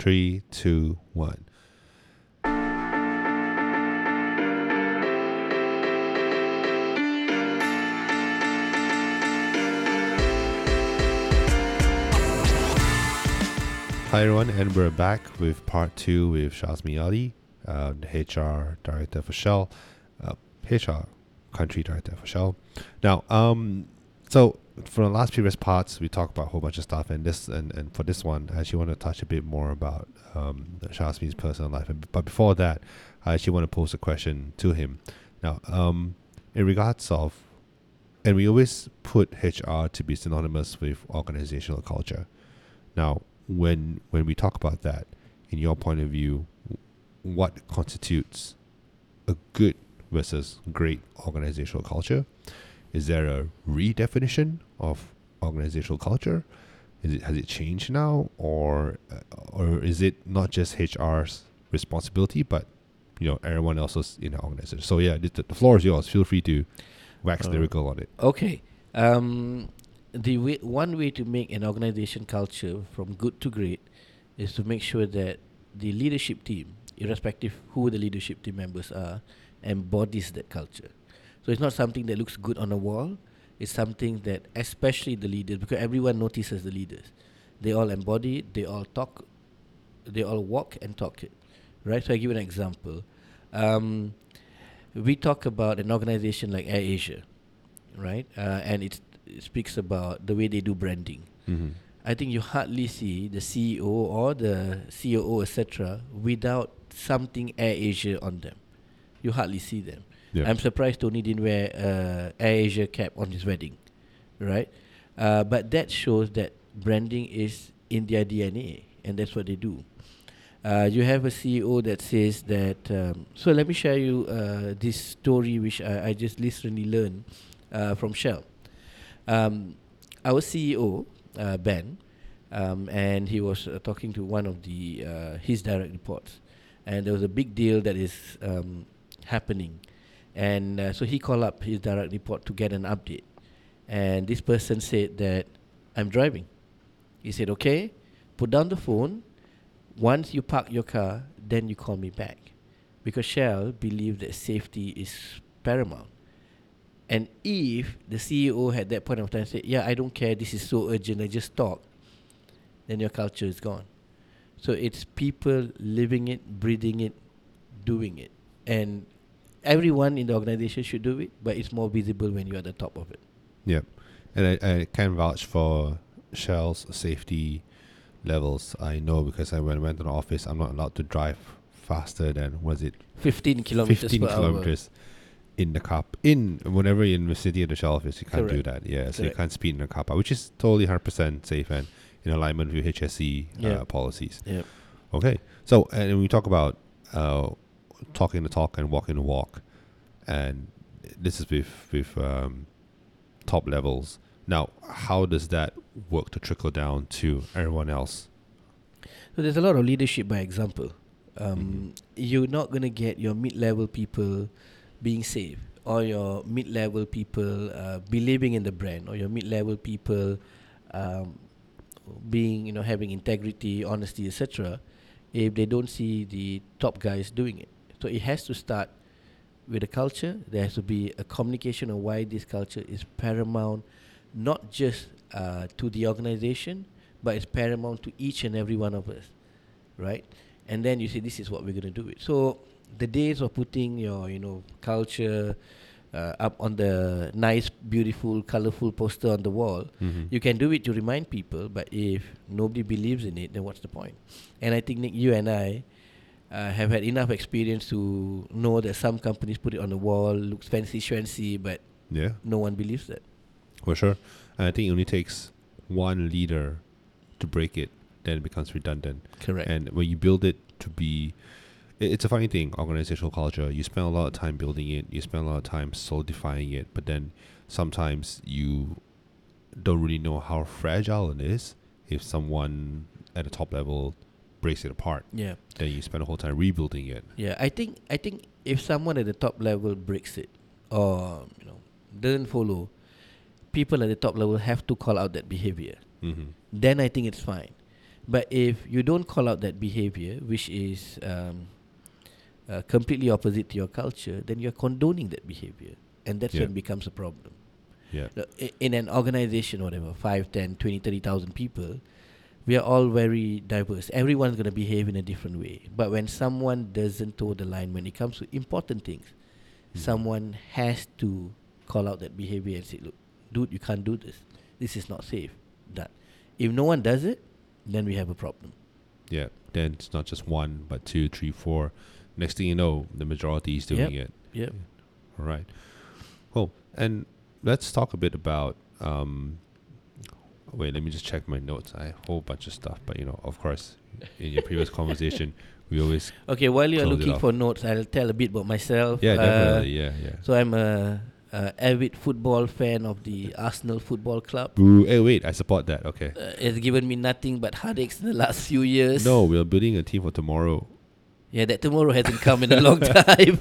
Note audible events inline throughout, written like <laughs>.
Three, two, one. Hi everyone, and we're back with part two with Shazmi Ali, uh, HR director for Shell, uh, HR country director for Shell. Now, um, so for the last previous parts, we talked about a whole bunch of stuff, and this and, and for this one, I actually want to touch a bit more about um, personal life. But before that, I actually want to pose a question to him. Now, um, in regards of, and we always put HR to be synonymous with organizational culture. Now, when when we talk about that, in your point of view, what constitutes a good versus great organizational culture? Is there a redefinition of organizational culture? Is it has it changed now, or uh, or is it not just HR's responsibility, but you know everyone else's in the organization? So yeah, the, the floor is yours. Feel free to wax Uh, lyrical on it. Okay. Um, the way, one way to make an organization culture from good to great is to make sure that the leadership team, irrespective who the leadership team members are, embodies that culture. So it's not something that looks good on a wall. It's something that, especially the leaders, because everyone notices the leaders. They all embody it. They all talk. They all walk and talk it, right? So I give you an example. Um, we talk about an organization like Air Asia, right? Uh, and it speaks about the way they do branding. Mm-hmm. I think you hardly see the CEO or the COO, etc., without something Air Asia on them. You hardly see them. I'm surprised Tony didn't wear uh, Air Asia cap on his wedding, right? Uh, but that shows that branding is in their DNA, and that's what they do. Uh, you have a CEO that says that. Um, so let me share you uh, this story, which I, I just recently learned uh, from Shell. Um, our CEO uh, Ben, um, and he was uh, talking to one of the uh, his direct reports, and there was a big deal that is um, happening, and uh, so he called up his direct report to get an update, and this person said that I'm driving. He said, "Okay, put down the phone. Once you park your car, then you call me back, because Shell believe that safety is paramount." And if the CEO had that point of time said, "Yeah, I don't care. This is so urgent. I just talk," then your culture is gone. So it's people living it, breathing it, doing it, and everyone in the organization should do it. But it's more visible when you're at the top of it. Yep. And I, I can vouch for Shell's safety levels. I know because I when I went to the office, I'm not allowed to drive faster than was it Fifteen kilometers 15 per kilometers in the car. In whenever you're in the city of the Shell office, you can't do that. Yeah, so you can't speed in the car park, which is totally 100% safe and in alignment with HSE uh, policies. hour. Yeah. Okay. So, and we talk about uh, talking the talk and walking the walk, and this is with with um, top levels. Now, how does that work to trickle down to everyone else? So there's a lot of leadership by example. Um, You're not going to get your mid-level people being safe, or your mid-level people uh, believing in the brand, or your mid-level people um, being, you know, having integrity, honesty, etc. If they don't see the top guys doing it, so it has to start with a culture. There has to be a communication of why this culture is paramount, not just uh, to the organization, but it's paramount to each and every one of us, right? And then you say, this is what we're going to do it. So the days of putting your, you know, culture uh, up on the nice, beautiful, colorful poster on the wall, Mm-hmm. you can do it to remind people, but if nobody believes in it, then what's the point? And I think Nic, you and I uh, have had enough experience to know that some companies put it on the wall, looks fancy schmancy, but yeah, no one believes that. for sure. And I think it only takes one leader to break it, then it becomes redundant. Correct. And when you build it to be, it- it's a funny thing, organizational culture. You spend a lot of time building it, you spend a lot of time solidifying it, but then sometimes you don't really know how fragile it is if someone at the top level breaks it apart. yeah. Then you spend the whole time rebuilding it. Yeah, I think I think if someone at the top level breaks it or you know doesn't follow, people at the top level have to call out that behavior. Mm-hmm. Then I think it's fine. But if you don't call out that behavior, which is um, uh, completely opposite to your culture, then you're condoning that behavior. And that's Yeah. when it becomes a problem. Yeah. In an organization, whatever, 5, 10, 20, 30,000 people, we are all very diverse. Everyone's going to behave in a different way. But when someone doesn't toe the line when it comes to important things, Mhm. someone has to call out that behavior and say, look, dude, you can't do this. This is not safe. That if no one does it, then we have a problem. Yeah. Then it's not just one, but two, three, four. Next thing you know, the majority is doing it. Yep. All right. Cool. And let's talk a bit about. Um, wait, let me just check my notes. I have a whole bunch of stuff, but you know, of course, in your previous <laughs> conversation, we always. Okay, while you are looking for notes, I'll tell a bit about myself. Yeah, Uh, definitely. Yeah, yeah. So I'm a, a avid football fan of the Arsenal Football Club. Boo. Hey, wait. I support that. Okay. Uh, it's given me nothing but heartaches in the last few years. No, we're building a team for tomorrow. Yeah, that tomorrow hasn't come in a long <laughs> time.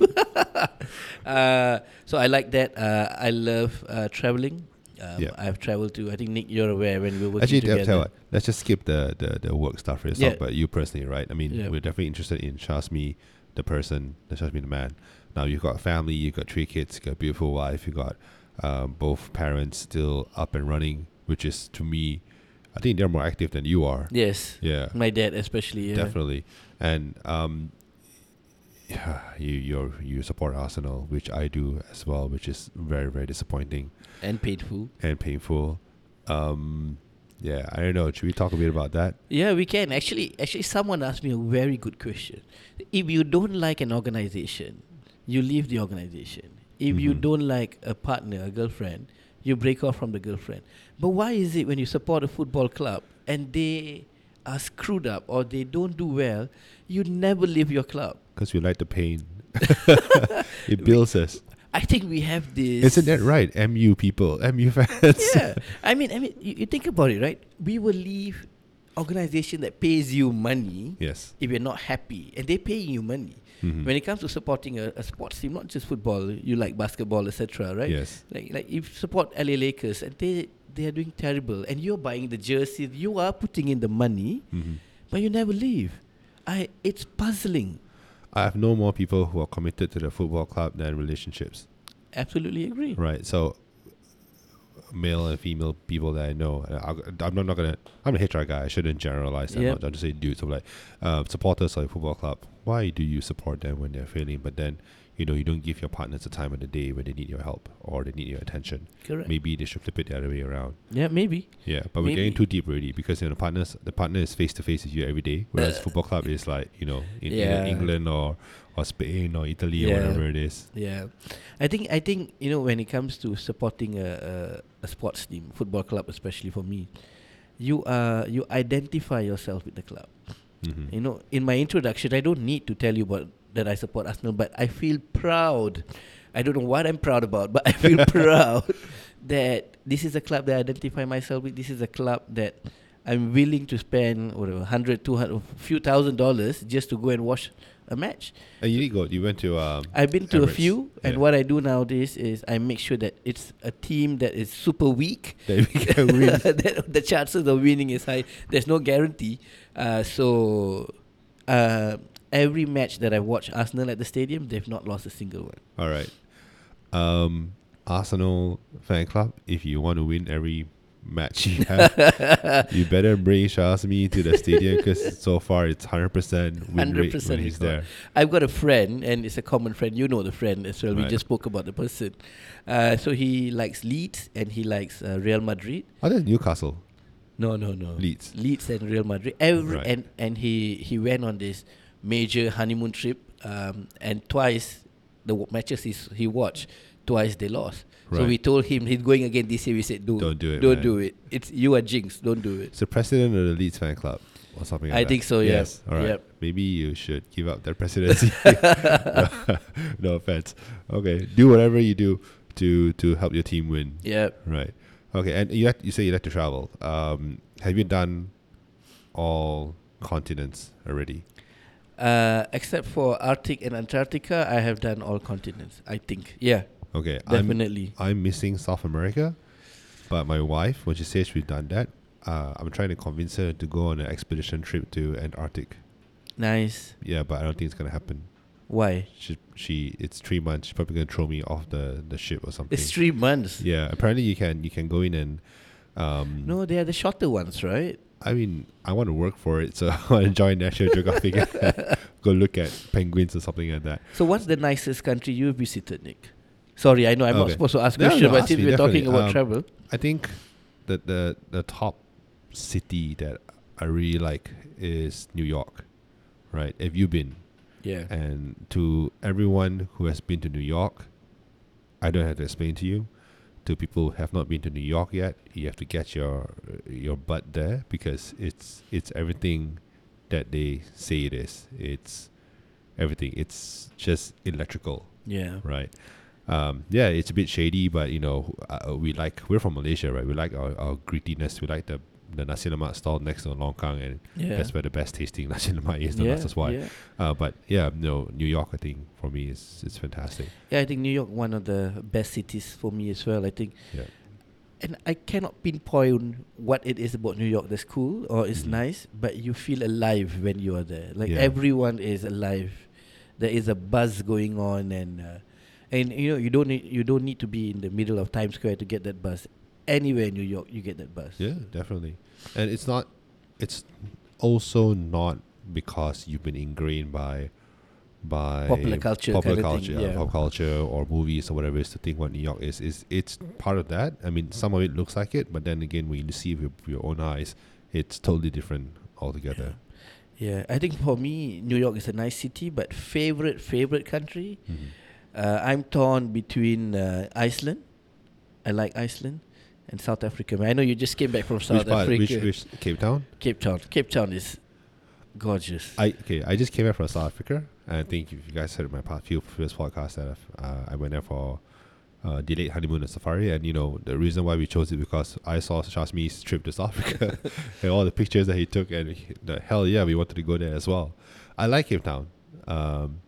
<laughs> uh, so I like that. Uh, I love uh, traveling. Um, Yeah. I've traveled to. I think Nic, you're aware when we were working Actually, together. tell what, let's just skip the, the, the work stuff for yourself, Yeah. but you personally, right? I mean, Yeah. we're definitely interested in Shazmi, the person, the Shazmi, the man. Now, you've got a family, you've got three kids, you've got a beautiful wife, you've got um, both parents still up and running, which is, to me, I think they're more active than you are. Yes, Yeah, my dad especially. Yeah. definitely. And um, yeah, <sighs> you you you support Arsenal, which I do as well, which is very very disappointing and painful. and painful. Um, yeah, I don't know. Should we talk a bit about that? Yeah, we can actually. Actually, someone asked me a very good question. If you don't like an organization, you leave the organization. If you Mhm. don't like a partner, a girlfriend, you break off from the girlfriend. But why is it when you support a football club and they are screwed up or they don't do well, you never leave your club? Because we like the pain. <laughs> it builds us. I think we have this. Isn't that right? MU people, MU fans. yeah, I mean, I mean, you, you think about it, right? We will leave organization that pays you money yes. if you're not happy, and they're paying you money. Mhm. When it comes to supporting a, a sports team, not just football, you like basketball, etc., right? Yes. Like, like if you support LA Lakers and they they are doing terrible, and you're buying the jerseys, you are putting in the money, Mhm. but you never leave. I it's puzzling. I have no more people who are committed to the football club than relationships. Absolutely agree. Right. So, male and female people that I know, I, I'm not, not gonna. I'm a HR guy. I shouldn't generalize that Yep. much. I'm just saying dudes. I'm like uh, supporters of a football club. Why do you support them when they're failing, but then you know you don't give your partners the time of the day when they need your help or they need your attention? Correct. Maybe they should flip it the other way around. Yeah, maybe. Yeah, but we're getting too deep already because you know partners the partner is face to face with you every day, whereas Uh, <coughs> football club is like you know in Yeah. England or or Spain or Italy or whatever it is. Yeah, I think I think you know when it comes to supporting a, a, a sports team, football club especially for me, you are you identify yourself with the club. Mm-hmm. You know, in my introduction, I don't need to tell you about that I support Arsenal, but I feel proud. I don't know what I'm proud about, but I feel <laughs> proud that this is a club that I identify myself with. This is a club that I'm willing to spend whatever hundred, two hundred, few thousand dollars just to go and watch a match. And you did go. You went to um, I've been to a Emirates, few, and yeah. what I do nowadays is I make sure that it's a team that is super weak. <laughs> that we can <laughs> win. that the chances of winning is high. There's no guarantee. Uh, so uh, every match that I watch Arsenal at the stadium, they've not lost a single one. All right. Um, Arsenal fan club. If you want to win every match you have, <laughs> you better bring Shazmi to the stadium because so far it's hundred percent win rate 100% when he's there. I've got a friend, and it's a common friend. You know the friend as well. We just spoke about the person. Uh, so he likes Leeds and he likes uh, Real Madrid. Oh, that's Newcastle. No, no, no. Leeds. Leeds and Real Madrid. Every Right. and and he he went on this major honeymoon trip, um, and twice the w- matches he he watched, twice they lost. So we told him he's going again this year. We said, "Do Don't do it, Don't man." do it. It's you are jinx. Don't do it." The president of the Leeds fan club or something. Like I that. think so, yeah. Yes. All right. Yep. Maybe you should give up that presidency. <laughs> <laughs> no offense. Okay. Do whatever you do to to help your team win. Yeah. Right. Okay. And you had, you say you like to travel. Um, have you done all continents already? Uh, except for Arctic and Antarctica, I have done all continents. I think. Yeah, Okay. I'm definitely. I'm missing South America, but my wife, when she says we've done that, uh, I'm trying to convince her to go on an expedition trip to Antarctic. Nice. Yeah, but I don't think it's gonna happen. Why? She she it's three months. She's probably gonna throw me off the the ship or something. It's three months. yeah, apparently you can you can go in and um No, they are the shorter ones, right? I mean I want to work for it, so <laughs> I want to join National Geographic and <laughs> go look at penguins or something like that. So, what's the nicest country you've visited, Nic? Sorry, I know I'm not supposed to ask No, questions, no, but ask since me, we're talking about Um, travel, I think that the the top city that I really like is New York. Right? Have you been? yeah, And to everyone who has been to New York, I don't have to explain to you. To people who have not been to New York yet, you have to get your your butt there because it's it's everything that they say it is. It's everything. It's just electrical, yeah, right? Um, yeah, it's a bit shady, but you know, uh, we like we're from Malaysia, right? We like our, our grittiness. We like the the nasi lemak stall next to the longkang, and yeah. that's where the best tasting <laughs> nasi lemak is. yeah, That's why. Yeah. Uh, but yeah, no, New York, I think for me is is fantastic. yeah, I think New York one of the best cities for me as well. I think, Yeah. and I cannot pinpoint what it is about New York that's cool or is Mhm. nice, but you feel alive when you are there. Like everyone is alive. There is a buzz going on, and uh, and you know you don't need you don't need to be in the middle of Times Square to get that buzz. Anywhere in New York, you get that buzz. Yeah, definitely. And it's not. It's also not because you've been ingrained by by Popular culture popular culture, thing, yeah, yeah. pop culture or movies or whatever it is to think what New York is. Is it's part of that. I mean, some of it looks like it, but then again, when you see it with your own eyes, it's totally different altogether. Yeah, I think for me, New York is a nice city, but favorite favorite country, Mhm. uh, I'm torn between uh, Iceland. I like Iceland and South Africa. Man. I know you just came back from South Which part? Africa. Which, which Cape Town? Cape Town. Cape Town is gorgeous. I okay. I just came back from South Africa. And I think if you guys heard my past few previous podcasts that uh, I went there for uh, delayed honeymoon and safari, and you know the reason why we chose it because I saw Shazmi's trip to South Africa <laughs> <laughs> and all the pictures that he took, and he, the hell yeah, we wanted to go there as well. I like Cape Town, um,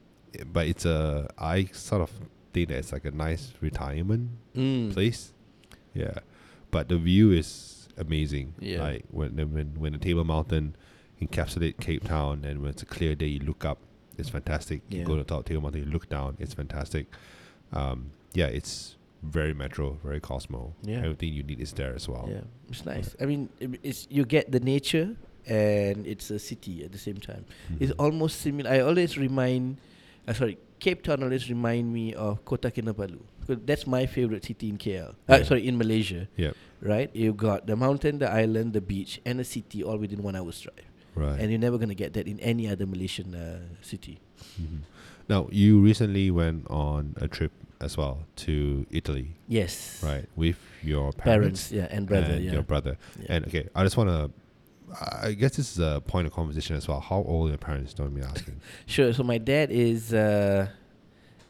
but it's a I sort of think that it's like a nice retirement Mm. place. Yeah, but the view is amazing. Yeah. like when the- when when the Table Mountain encapsulate Cape Town, and when it's a clear day, you look up, it's fantastic. You go to the top of Table Mountain, you look down, it's fantastic. Um, yeah, it's very metro, very Cosmo. Yeah. everything you need is there as well. Yeah, it's nice. I mean, it's you get the nature and it's a city at the same time. It's Mhm. almost similar. I always remind, uh, sorry, Cape Town always remind me of Kota Kinabalu. Because that's my favorite city in KL. Uh, Yeah. sorry, in Malaysia. Yep. Right? You've got the mountain, the island, the beach, and the city all within one hour's drive. right. And you're never gonna get that in any other Malaysian uh, city. Mhm. Now, you recently went on a trip as well to Italy, Yes. right, with your Parents, parents, yeah, and brother, and yeah. your brother. yeah. And okay, I just want to. I guess this is a point of conversation as well. How old are your parents? Don't be asking. <laughs> Sure. So my dad is uh,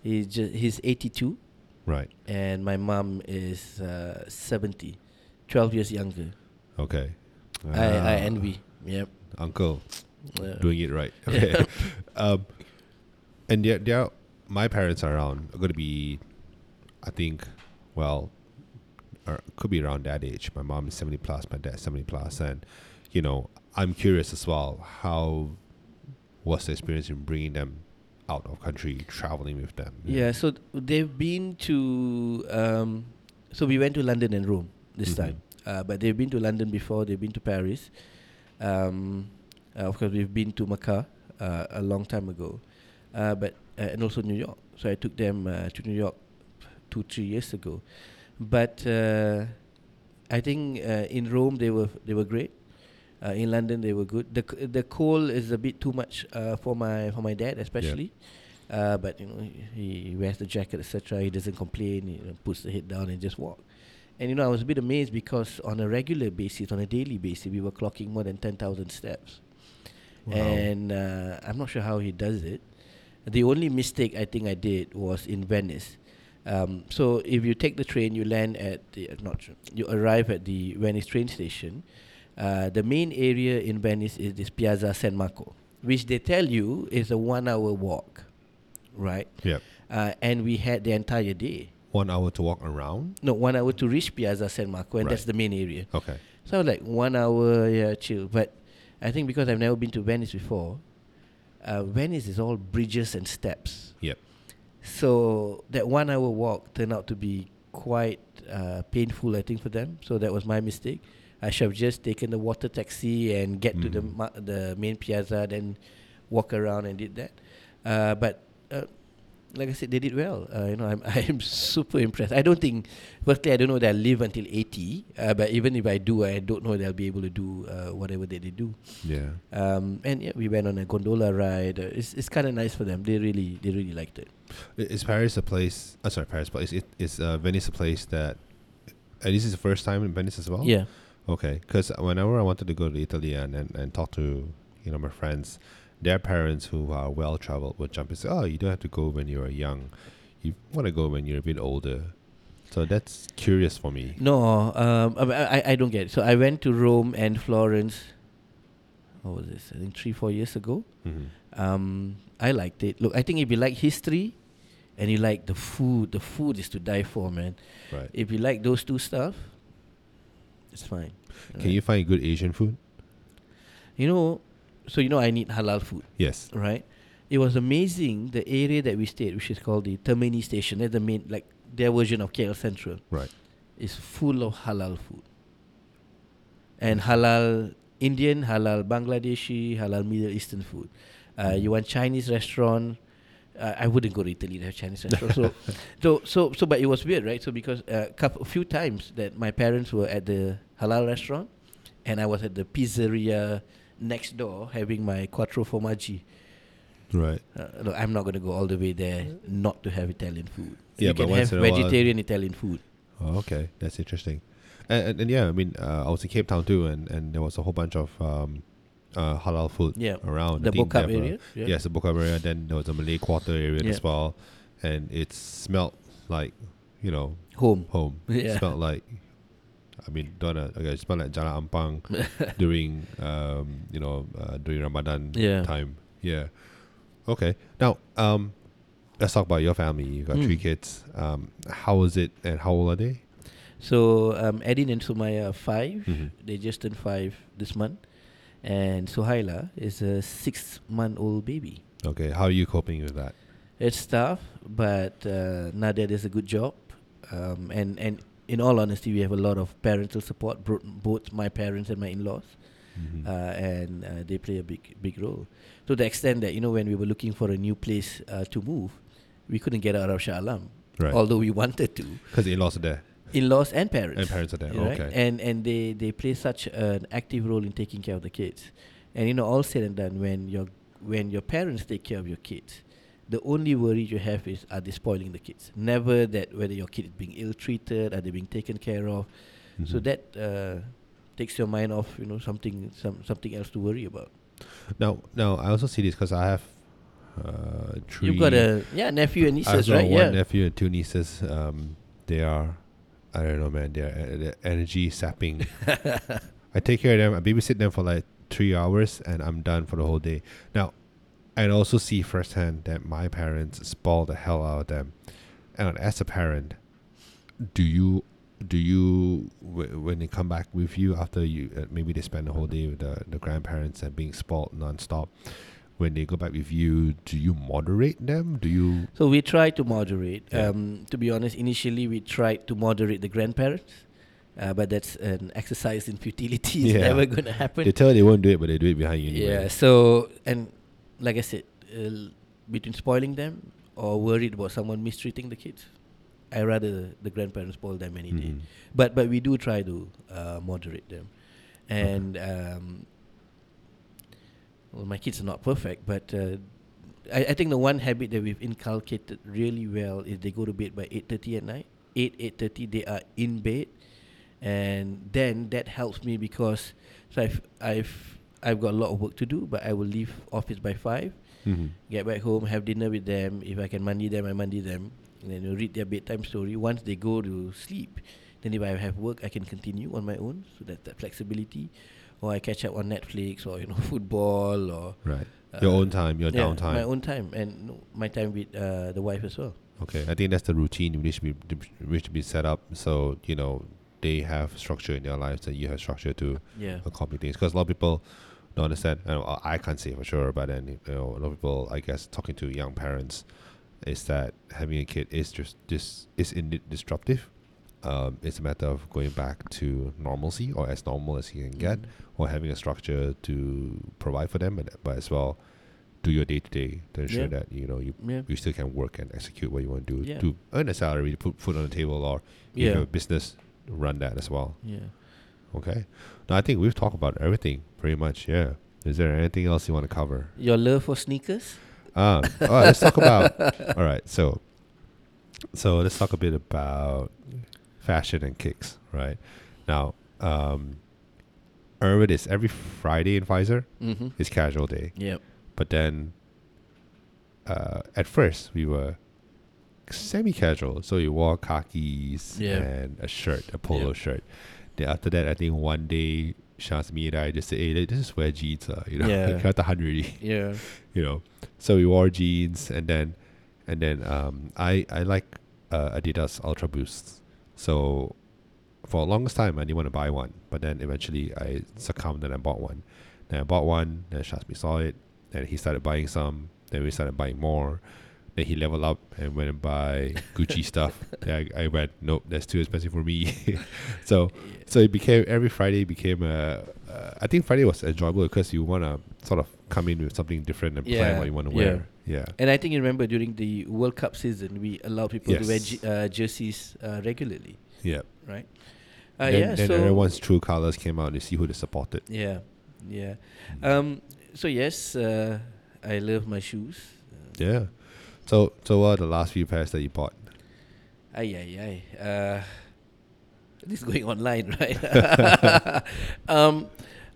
he's just he's 82. Right. and my mom is uh, 70 12 years younger Okay. I, I Ah, envy yep Uncle Uh, doing it right. <laughs> Okay. um, and they're, they're, my parents are around. Are going to be, I think, well, or could be around that age. My mom is seventy plus. My dad seventy plus, and you know, I'm curious as well. How was the experience in bringing them out of country, traveling with them? yeah so th- they've been to um, so we went to london and rome this Mhm. time. Uh, but they've been to london before they've been to paris. Um, uh, of course we've been to Macau uh, a long time ago. Uh, but uh, and also new york. So i took them uh, to new york two three years ago. But uh, i think uh, in rome they were they were great Uh, in London, they were good. The c- the cold is a bit too much uh, for my for my dad, especially. Uh, but you know, he, he wears the jacket, etc. He doesn't complain. He you know, puts the head down and just walk. And you know, I was a bit amazed because on a regular basis, on a daily basis, we were clocking more than ten thousand steps. Wow. And uh, I'm not sure how he does it. The only mistake I think I did was in Venice. Um, so if you take the train, you land at the not you arrive at the Venice train station. Uh, the main area in Venice is this Piazza San Marco, which they tell you is a one-hour walk, right? Yep. Uh, and we had the entire day. One hour to walk around. No, one hour to reach Piazza San Marco, and that's the main area. Okay. So I was like one hour, yeah, chill. But I think because I've never been to Venice before, uh, Venice is all bridges and steps. Yep. So that one hour walk turned out to be quite uh, painful, I think, for them. So that was my mistake. I should have just taken the water taxi and get to the Mm. ma- the main piazza, then walk around and did that. Uh, but uh, like I said, they did well. Uh, you know, I'm <laughs> I'm super impressed. I don't think, firstly, I don't know that I'll live until 80. Uh, but even if I do, I don't know that I'll be able to do uh, whatever they do. Yeah. Um, and yeah, we went on a gondola ride. Uh, it's it's kind of nice for them. They really they really liked it. I- Is Paris a place? Uh, sorry, Paris, but is it is uh, Venice a place that? And this is the first time in Venice as well. Yeah. Okay, because whenever I wanted to go to Italy and, and, and talk to you know my friends, their parents who are well traveled would jump and say, "Oh, you don't have to go when you're young. You want to go when you're a bit older." So that's curious for me. No, um, I, I don't get it. So I went to Rome and Florence. What was this? I think three four years ago. hmm Um, I liked it. Look, I think if you like history, and you like the food, the food is to die for, man. Right. If you like those two stuff, it's fine. Can you find good Asian food? You know, so you know I need halal food, Yes. right? It was amazing the area that we stayed, which is called the Termini Station. That's the main, like their version of KL Central. Right. is full of halal food. And halal Indian, halal Bangladeshi, halal Middle Eastern food. Uh, you want Chinese restaurant? Uh, I wouldn't go to Italy to have Chinese restaurant. so, <laughs> so, so, so, but it was weird, right? So because a uh, couple, a few times that my parents were at the halal restaurant, and I was at the pizzeria next door having my quattro formaggi. Right. Uh, look, I'm not going to go all the way there not to have Italian food. Yeah, you but can have while- vegetarian Italian food. Oh, okay, that's interesting. And, and, and yeah, I mean, uh, I was in Cape Town too, and, and there was a whole bunch of um, uh, halal food Yeah. around. The Bo-Kaap a- area. Yeah. Yes, the Bo-Kaap area. Then there was a Malay Quarter area Yeah. as well, and it smelled like you know Home. home. <laughs> Yeah. It smelled like. I mean, don't know. Okay, it smelled like Jalan Ampang <laughs> during um, you know uh, during Ramadan Yeah. time. Yeah. Okay. Now, um, let's talk about your family. You got three Mm. kids. Um, how was it, and how old are they? So um, Edin and Sumaya are 5 Mhm. They just turned five this month, and Suhaila is a six-month-old baby. Okay, how are you coping with that? It's tough, but uh, Nadia does a good job, um, and and in all honesty, we have a lot of parental support, bro- both my parents and my in-laws, Mhm. uh, and uh, they play a big big role. To the extent that you know when we were looking for a new place uh, to move, we couldn't get out of Shah Alam, right, although we wanted to. because the in-laws are there In-laws and parents. and parents are there. right? Okay, And and they they play such an active role in taking care of the kids. And you know, all said and done, when your when your parents take care of your kids, the only worry you have is are they spoiling the kids? Never that whether your kid is being ill-treated, are they being taken care of? So Mhm. that uh, takes your mind off, you know, something some something else to worry about. now now I also see this because I have uh, three. You've got a yeah nephew and nieces, right? one Yeah. nephew and two nieces. Um, they are, I don't know, man. They're, uh, energy sapping. <laughs> I take care of them. I babysit them for like three hours, and I'm done for the whole day. Now, I also see firsthand that my parents spoil the hell out of them. And as a parent, do you do you wh- when they come back with you after you uh, maybe they spend the whole day with the, the grandparents and being spoiled nonstop? When they go back with you, do you moderate them? Do you So we try to moderate. Yeah. Um, to be honest, initially we tried to moderate the grandparents, uh, but that's an exercise in futility. It's <laughs> Yeah. never going to happen. They tell they won't do it, but they do it behind you anyway. Yeah. So and like I said, uh, between spoiling them or worried about someone mistreating the kids, I rather the grandparents spoil them any day. Mhm. But but we do try to uh, moderate them, and um, well, my kids are not perfect, but uh, I, I think the one habit that we've inculcated really well is they go to bed by eight thirty at night. Eight eight thirty, they are in bed, and then that helps me because so I've I've I've got a lot of work to do, but I will leave office by five Mhm. get back home, have dinner with them. If I can mandi them, I mandi them. And then read their bedtime story. Once they go to sleep, then if I have work, I can continue on my own. So that that flexibility, or I catch up on Netflix or you know <laughs> football or Right. Your uh, own time, your yeah, downtime. my own time, and my time with uh, the wife as well. Okay, I think that's the routine which should be which should be set up. So you know, they have structure in their lives and you have structure to Yeah. accomplish things. Because a lot of people don't understand. And well, I can't say for sure, but then you know, a lot of people, I guess, talking to young parents, is that having a kid is just this is indeed disruptive. Um, it's a matter of going back to normalcy or as normal as you can get, Mm. or having a structure to provide for them, but, but as well do your day to day to ensure Yeah. that you know you Yeah. you still can work and execute what you want to do Yeah. to earn a salary, to put food on the table, or if you Yeah. have a business, run that as well. Yeah. Okay. Now I think we've talked about everything pretty much. Yeah. Is there anything else you want to cover? Your love for sneakers? Um, all right, let's talk about. <laughs> All right, so, so let's talk a bit about fashion and kicks. Right now, um, this every Friday in Pfizer Mm-hmm. is casual day, Yep. but then, uh, at first we were semi-casual, so you wore khakis Yeah. and a shirt, a polo Yeah. shirt. Then after that, I think one day. Shazmi and I just said, "Hey, let's just wear jeans, uh, you know, Yeah. <laughs> cut the hundred <laughs> Yeah. <laughs> you know. So we wore jeans, and then, and then um, I I like uh, Adidas Ultra Boosts. So for a longest time, I didn't want to buy one, but then eventually I succumbed and I bought one. Then I bought one. Then Shazmi saw it, and he started buying some. Then we started buying more. Then he leveled up and went and buy <laughs> Gucci stuff. Then I, I went, nope, that's too expensive for me. <laughs> so so it became every Friday became a. Uh, I think Friday was enjoyable because you want to sort of come in with something different and plan what you want to yeah. wear. Yeah. And I think you remember during the World Cup season, we allowed people to wear Yes. je- uh, jerseys uh, regularly, Yeah. right? Uh, then, yeah. then so everyone's true colors came out to see who they supported. yeah, yeah. Um. So yes, uh, I love my shoes. Uh, Yeah. So so what are the last few pairs that you bought? Ay, ay, ay. Uh, this is going <laughs> online, right? <laughs> <laughs> um,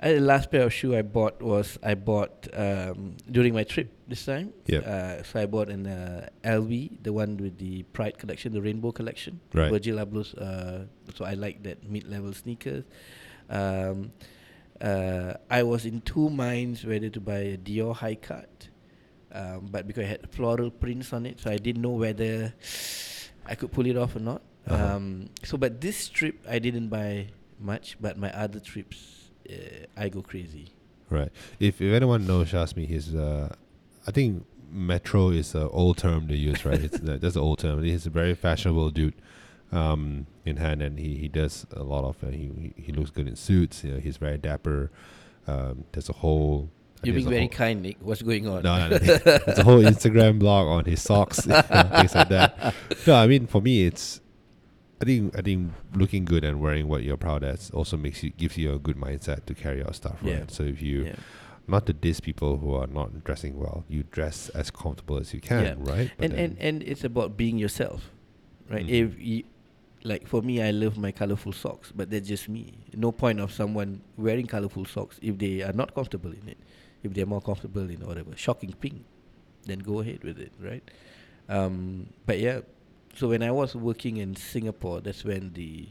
I, the last pair of shoe I bought was I bought um, during my trip this time. Yep. Uh, so I bought an uh, LV, the one with the Pride collection, the Rainbow collection. Right. Virgil Abloh's. Uh, so I like that mid-level sneakers. Um, uh, I was in two minds whether to buy a Dior high cut, um, but because it had floral prints on it, so I didn't know whether I could pull it off or not. Uh-huh. Um, so, but this trip I didn't buy much, but my other trips uh, I go crazy. Right. If if anyone knows Shazmi, he's uh, I think metro is an old term to use, right? it's uh, that's an old term. He's a very fashionable dude, um, in hand, and he, he does a lot of. Uh, he he looks good in suits. You know, he's very dapper. Um, there's a whole. You're being very kind, Nic. What's going on? No, no, no. There's a whole Instagram blog on his socks, you <laughs> know, things like that. No, I mean for me, it's. I think I think looking good and wearing what you're proud of also makes you gives you a good mindset to carry out stuff, right? Yeah. So if you Yeah. not to diss people who are not dressing well, you dress as comfortable as you can, Yeah. right? But and, and and it's about being yourself, right? Mm. If you, like for me, I love my colorful socks, but that's just me. No point of someone wearing colorful socks if they are not comfortable in it. If they're more comfortable in whatever shocking pink, then go ahead with it, right? Um, but yeah, so when I was working in Singapore, that's when the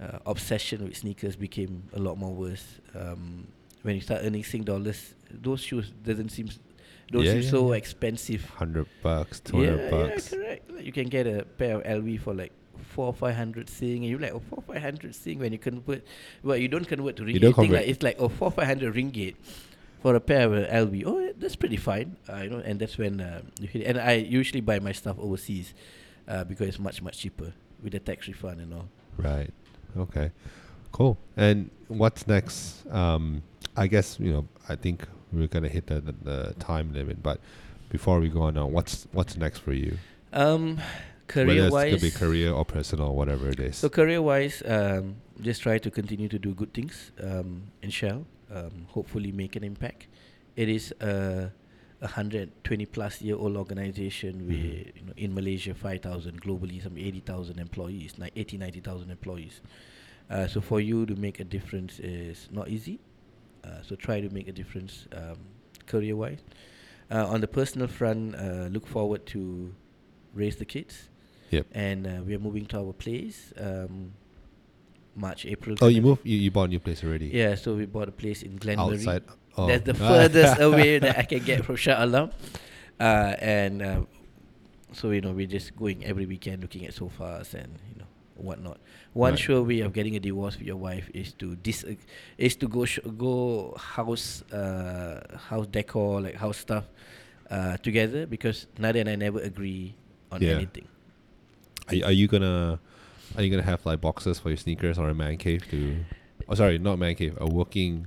uh, obsession with sneakers became a lot more worse. Um, when you start earning Sing dollars, those shoes doesn't seem don't Yeah, seem yeah, so yeah. expensive. hundred bucks, two hundred yeah, bucks. Yeah, correct. Like you can get a pair of LV for like four or five hundred sing, and you're like, oh, four five hundred sing when you convert. Well, you don't convert to ringgit. You don't convert. like it's like oh four five hundred ringgit for a pair of LV. Oh, that's pretty fine. Uh, you know, and that's when uh, you hit. And I usually buy my stuff overseas uh, because it's much much cheaper with the tax refund and all. Right. Okay. Cool. And what's next? Um, I guess you know. I think we're gonna hit the, the, the time limit, but before we go on, uh, what's what's next for you? Um, career wise, could be career or personal, whatever it is. So career wise, um, just try to continue to do good things. Um, and Shell um, hopefully make an impact. It is uh 120 plus year old organization mm-hmm. with you know, in Malaysia 5,000 globally some 80,000 employees 80 90,000 employees. Uh, so for you to make a difference is not easy. Uh, so try to make a difference um, career wise uh, on the personal front uh, look forward to raise the kids. Yep. And uh, we are moving to our place um, March April oh you moved you, you bought a new place already? Yeah so we bought a place in Glenmarie outside? Oh. That's the furthest away that I can get <laughs> from Shah Alam. Uh, and uh, so, you know, we're just going every weekend looking at sofas and, you know, whatnot. One Right. sure way of getting a divorce with your wife is to dis is to go sh- go house uh house decor like house stuff uh together because Nadia and I never agree on Yeah. anything. Are, are you gonna are you gonna have like boxes for your sneakers or a man cave to? Oh, sorry, not man cave. A working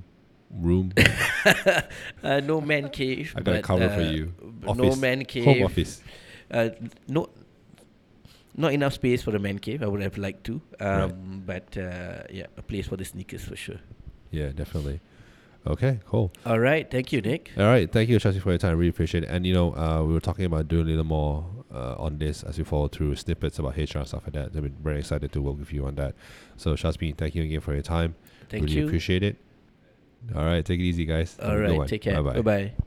room. <laughs> uh, no man cave. I got a cover for uh, you. b- No Office. man cave. Home office. Uh, no, not enough space for the man cave. I would have liked to. Um, but uh, yeah, a place for the sneakers for sure. Yeah, definitely. Okay, cool. All right, thank you, Nic. All right, thank you, Chelsea, for your time. I really appreciate it. And you know, uh, we were talking about doing a little more uh, on this as we follow through snippets about HR and stuff like that. I've been very excited to work with you on that. So, Shazmi, thank you again for your time. Thank really you. appreciate it. All right, take it easy, guys. All right, take care. Bye-bye. Bye bye.